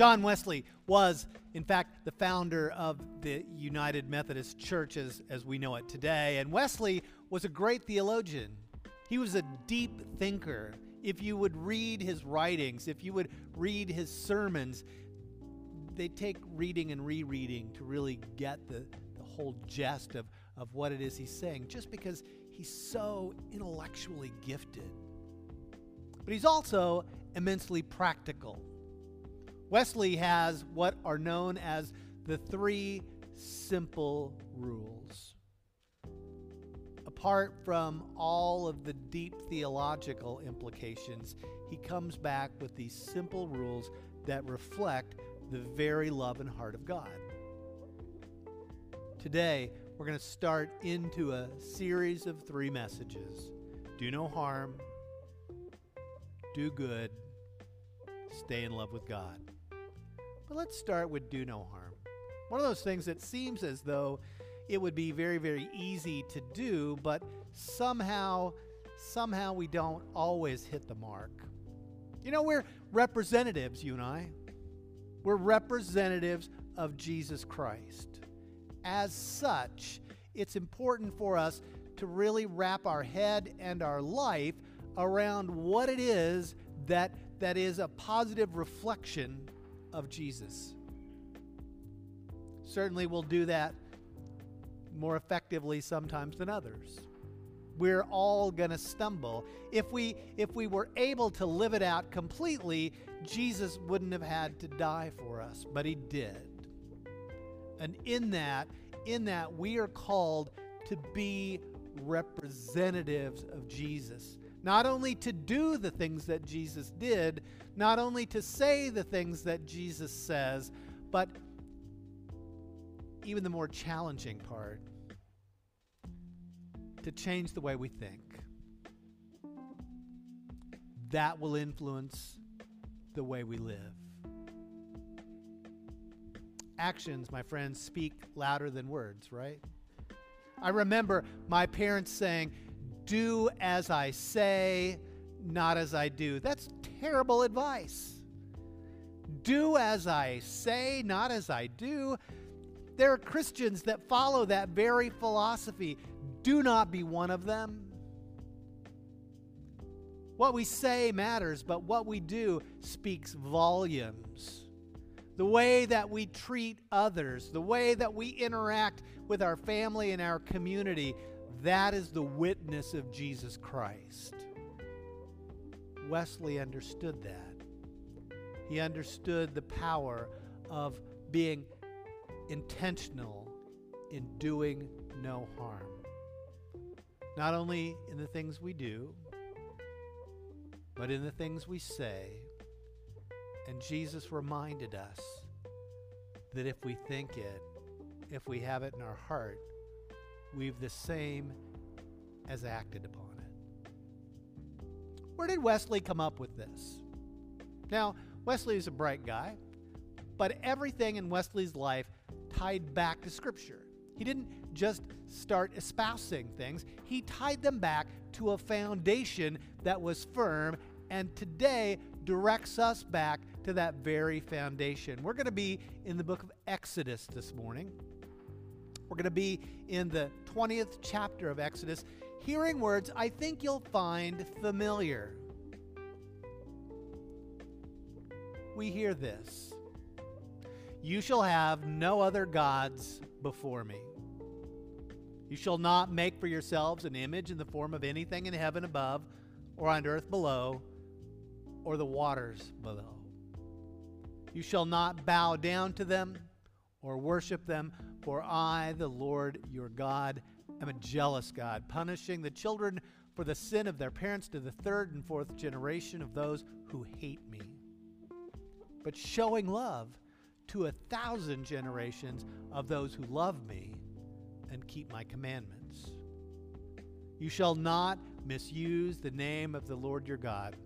John Wesley was, in fact, the founder of the United Methodist Church as, as we know it today. And Wesley was a great theologian. He was a deep thinker. If you would read his writings, if you would read his sermons, they take reading and rereading to really get the, the whole gist of, of what it is he's saying, just because he's so intellectually gifted. But he's also immensely practical. Wesley has what are known as the three simple rules. Apart from all of the deep theological implications, he comes back with these simple rules that reflect the very love and heart of God. Today, we're going to start into a series of three messages do no harm, do good, stay in love with God. But let's start with do no harm. One of those things that seems as though it would be very, very easy to do, but somehow, somehow we don't always hit the mark. You know, we're representatives, you and I. We're representatives of Jesus Christ. As such, it's important for us to really wrap our head and our life around what it is that, that is a positive reflection of Jesus. Certainly, we'll do that more effectively sometimes than others. We're all going to stumble. If we if we were able to live it out completely, Jesus wouldn't have had to die for us, but he did. And in that, in that we are called to be representatives of Jesus. Not only to do the things that Jesus did, not only to say the things that Jesus says, but even the more challenging part to change the way we think. That will influence the way we live. Actions, my friends, speak louder than words, right? I remember my parents saying, Do as I say, not as I do. That's terrible advice. Do as I say, not as I do. There are Christians that follow that very philosophy. Do not be one of them. What we say matters, but what we do speaks volumes. The way that we treat others, the way that we interact with our family and our community, that is the witness of Jesus Christ. Wesley understood that. He understood the power of being intentional in doing no harm. Not only in the things we do, but in the things we say. And Jesus reminded us that if we think it, if we have it in our heart, we've the same as acted upon. Where did Wesley come up with this? Now, Wesley is a bright guy, but everything in Wesley's life tied back to Scripture. He didn't just start espousing things, he tied them back to a foundation that was firm and today directs us back to that very foundation. We're going to be in the book of Exodus this morning. We're going to be in the 20th chapter of Exodus, hearing words I think you'll find familiar. We hear this You shall have no other gods before me. You shall not make for yourselves an image in the form of anything in heaven above, or on earth below, or the waters below. You shall not bow down to them or worship them, for I, the Lord your God, am a jealous God, punishing the children for the sin of their parents to the third and fourth generation of those who hate me, but showing love to a thousand generations of those who love me and keep my commandments. You shall not misuse the name of the Lord your God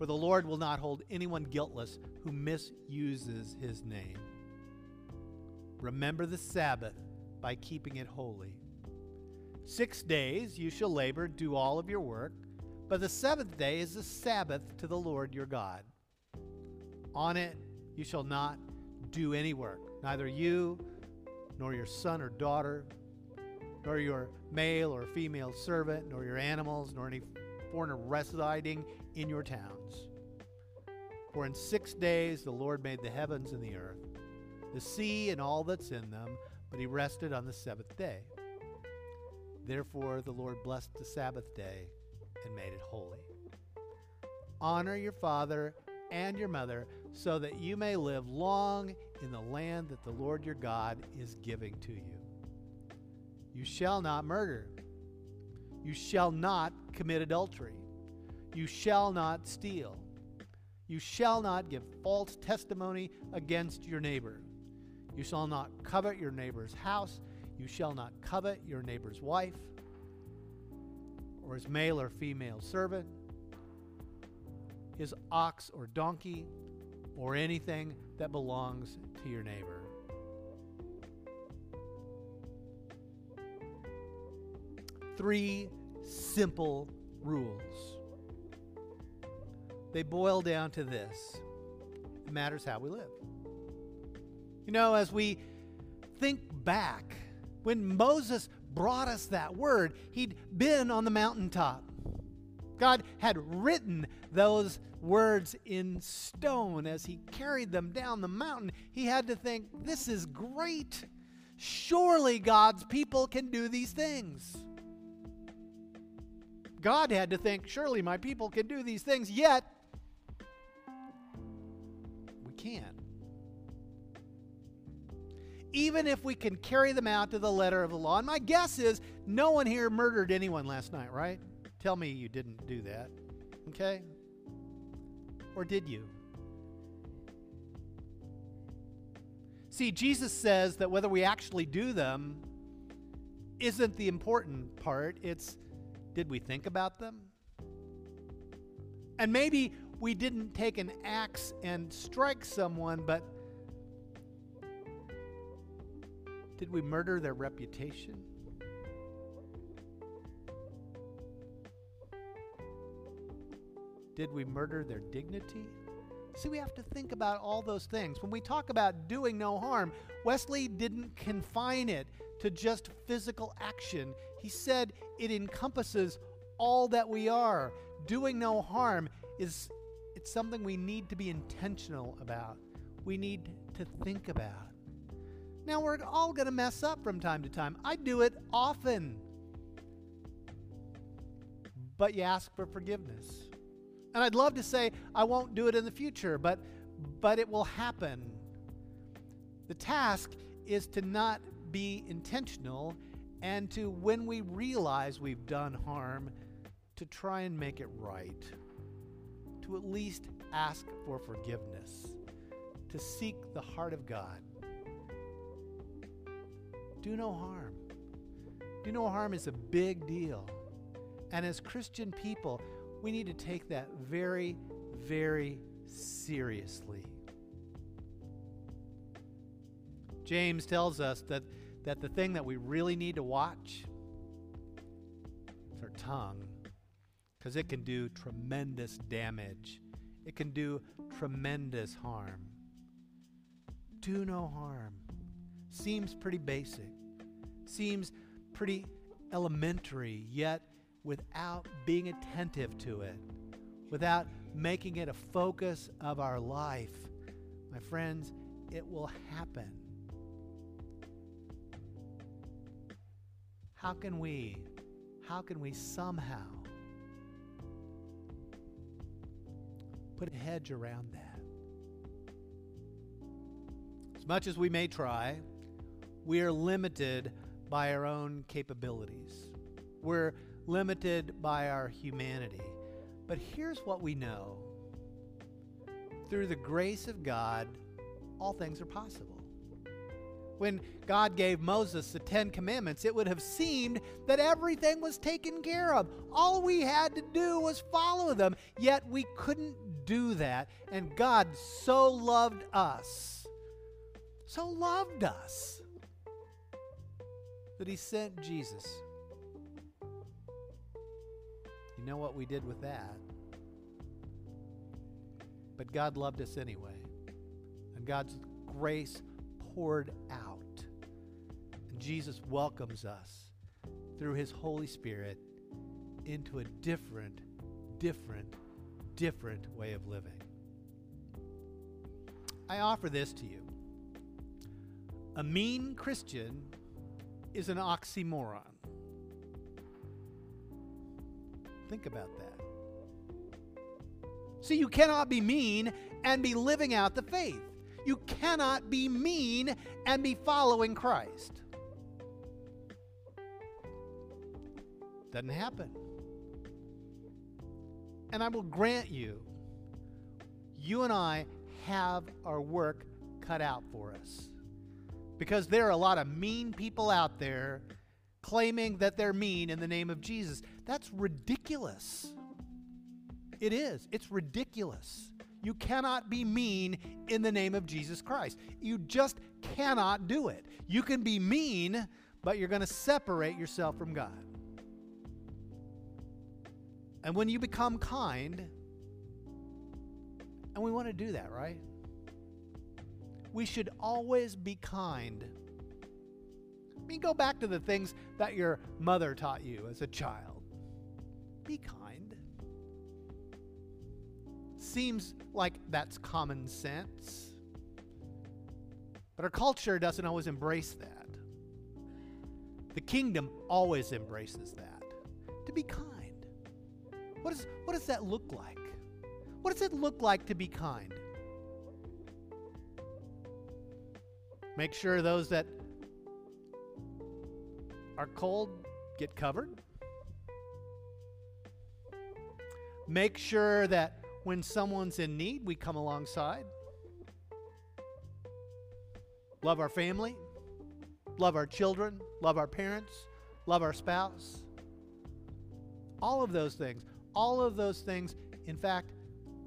for the Lord will not hold anyone guiltless who misuses his name. Remember the Sabbath by keeping it holy. Six days you shall labor, do all of your work, but the seventh day is the Sabbath to the Lord your God. On it You shall not do any work, neither you, nor your son or daughter, nor your male or female servant, nor your animals, nor any foreigner residing in your towns. For in six days the Lord made the heavens and the earth, the sea and all that's in them, but he rested on the seventh day. Therefore the Lord blessed the Sabbath day and made it holy. Honor your father and your mother, so that you may live long in the land that the Lord your God is giving to you. You shall not murder. You shall not commit adultery. You shall not steal. You shall not give false testimony against your neighbor. You shall not covet your neighbor's house. You shall not covet your neighbor's wife, or his male or female servant, his ox or donkey, or anything that belongs to your neighbor. Three simple rules. They boil down to this it matters how we live. You know, as we think back, when Moses brought us that word, he'd been on the mountaintop. God had written those words in stone as he carried them down the mountain. He had to think, this is great. Surely God's people can do these things. God had to think, surely my people can do these things, yet we can't. Even if we can carry them out to the letter of the law. And my guess is no one here murdered anyone last night, right? Tell me you didn't do that. Okay? Or did you? See, Jesus says that whether we actually do them isn't the important part. It's did we think about them? And maybe we didn't take an axe and strike someone, but did we murder their reputation? Did we murder their dignity? See, we have to think about all those things. When we talk about doing no harm, Wesley didn't confine it to just physical action. He said it encompasses all that we are. Doing no harm is it's something we need to be intentional about. We need to think about. Now we're all going to mess up from time to time. I do it often. But you ask for forgiveness. And I'd love to say I won't do it in the future, but but it will happen. The task is to not be intentional and to, when we realize we've done harm, to try and make it right. To at least ask for forgiveness. To seek the heart of God. Do no harm. Do no harm is a big deal. And as Christian people, we need to take that very, very seriously. James tells us that, that the thing that we really need to watch is our tongue, because it can do tremendous damage, it can do tremendous harm. Do no harm. Seems pretty basic, seems pretty elementary, yet without being attentive to it, without making it a focus of our life, my friends, it will happen. How can we, how can we somehow put a hedge around that? As much as we may try, we are limited by our own capabilities. We're limited by our humanity. But here's what we know through the grace of God, all things are possible when God gave Moses the Ten Commandments, it would have seemed that everything was taken care of. All we had to do was follow them, yet we couldn't do that. And God so loved us, so loved us, that He sent Jesus. You know what we did with that? But God loved us anyway. and God's grace poured out. And Jesus welcomes us through his Holy Spirit into a different, different, different way of living. I offer this to you. A mean Christian is an oxymoron. Think about that. See, you cannot be mean and be living out the faith. You cannot be mean and be following Christ. Doesn't happen. And I will grant you, you and I have our work cut out for us. Because there are a lot of mean people out there claiming that they're mean in the name of Jesus. That's ridiculous. It is. It's ridiculous. You cannot be mean in the name of Jesus Christ. You just cannot do it. You can be mean, but you're going to separate yourself from God. And when you become kind, and we want to do that, right? We should always be kind. I mean, go back to the things that your mother taught you as a child. Be kind. Seems like that's common sense. But our culture doesn't always embrace that. The kingdom always embraces that. To be kind. What, is, what does that look like? What does it look like to be kind? Make sure those that are cold get covered. Make sure that when someone's in need, we come alongside. Love our family, love our children, love our parents, love our spouse. All of those things. All of those things, in fact,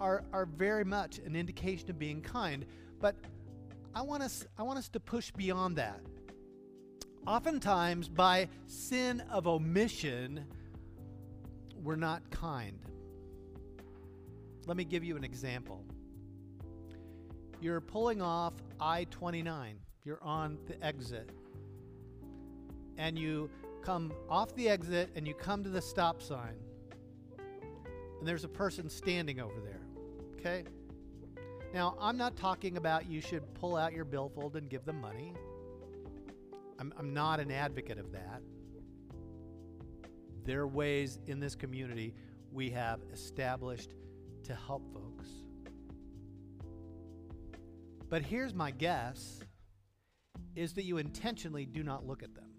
are, are very much an indication of being kind. But I want us, I want us to push beyond that. Oftentimes, by sin of omission, we're not kind. Let me give you an example. You're pulling off I 29, you're on the exit, and you come off the exit and you come to the stop sign and there's a person standing over there. Okay? Now, I'm not talking about you should pull out your billfold and give them money. I'm, I'm not an advocate of that. There are ways in this community we have established to help folks. But here's my guess is that you intentionally do not look at them.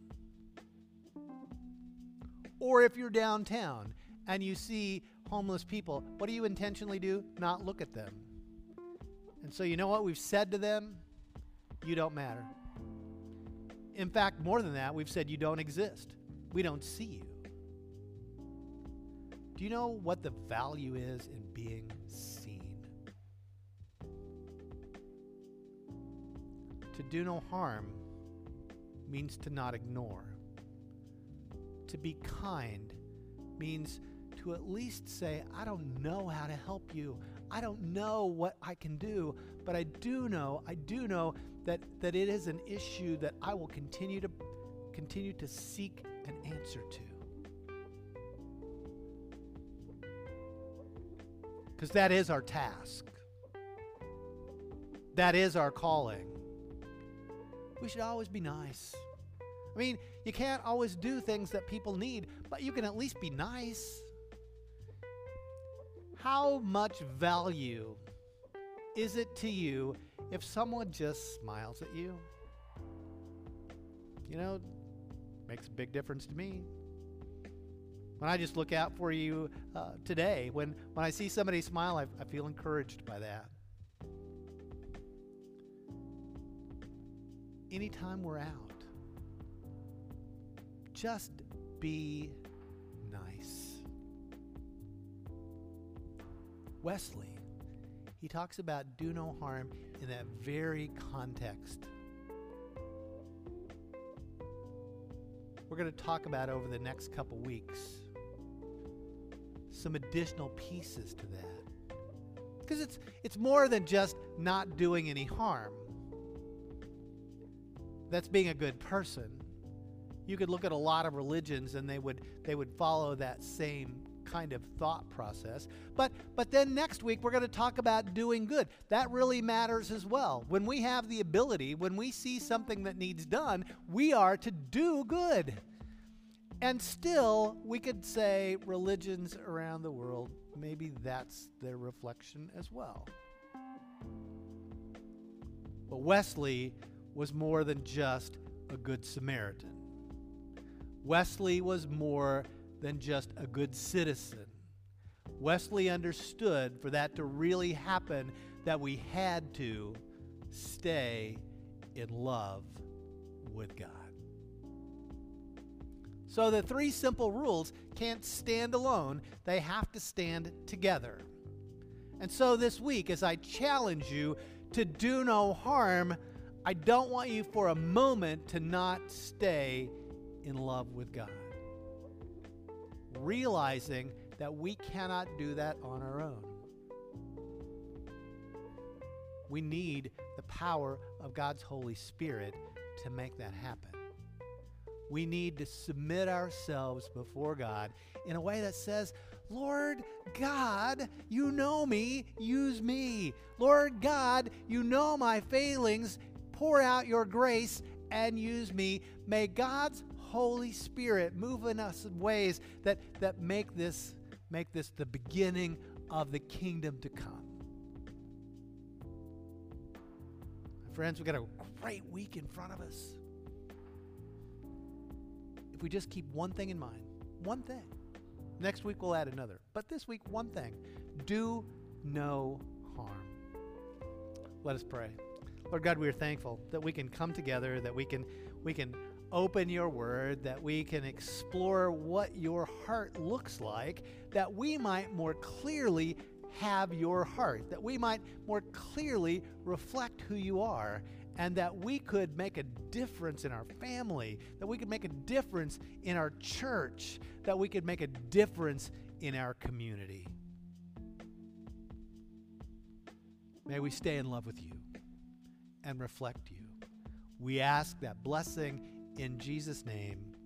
Or if you're downtown and you see homeless people, what do you intentionally do? Not look at them. And so, you know what we've said to them? You don't matter. In fact, more than that, we've said you don't exist. We don't see you. Do you know what the value is in being seen? To do no harm means to not ignore. To be kind means to at least say, I don't know how to help you. I don't know what I can do, but I do know, I do know that, that it is an issue that I will continue to continue to seek an answer to. Because that is our task. That is our calling. We should always be nice. I mean, you can't always do things that people need, but you can at least be nice. How much value is it to you if someone just smiles at you? You know, makes a big difference to me. When I just look out for you uh, today, when, when I see somebody smile, I, I feel encouraged by that. Anytime we're out, just be Wesley, he talks about do no harm in that very context. We're going to talk about over the next couple weeks some additional pieces to that. Because it's, it's more than just not doing any harm. That's being a good person. You could look at a lot of religions and they would, they would follow that same kind of thought process. But but then next week we're going to talk about doing good. That really matters as well. When we have the ability, when we see something that needs done, we are to do good. And still, we could say religions around the world, maybe that's their reflection as well. But Wesley was more than just a good Samaritan. Wesley was more than just a good citizen. Wesley understood for that to really happen that we had to stay in love with God. So the three simple rules can't stand alone, they have to stand together. And so this week, as I challenge you to do no harm, I don't want you for a moment to not stay in love with God realizing that we cannot do that on our own. We need the power of God's Holy Spirit to make that happen. We need to submit ourselves before God in a way that says, Lord God, you know me, use me. Lord God, you know my failings, pour out your grace and use me. May God's Holy Spirit move in us in ways that, that make this make this the beginning of the kingdom to come. Friends, we've got a great week in front of us. If we just keep one thing in mind, one thing. Next week we'll add another. But this week, one thing do no harm. Let us pray. Lord God, we are thankful that we can come together, that we can we can open your word, that we can explore what your heart looks like, that we might more clearly have your heart, that we might more clearly reflect who you are, and that we could make a difference in our family, that we could make a difference in our church, that we could make a difference in our community. May we stay in love with you and reflect you. We ask that blessing in Jesus' name.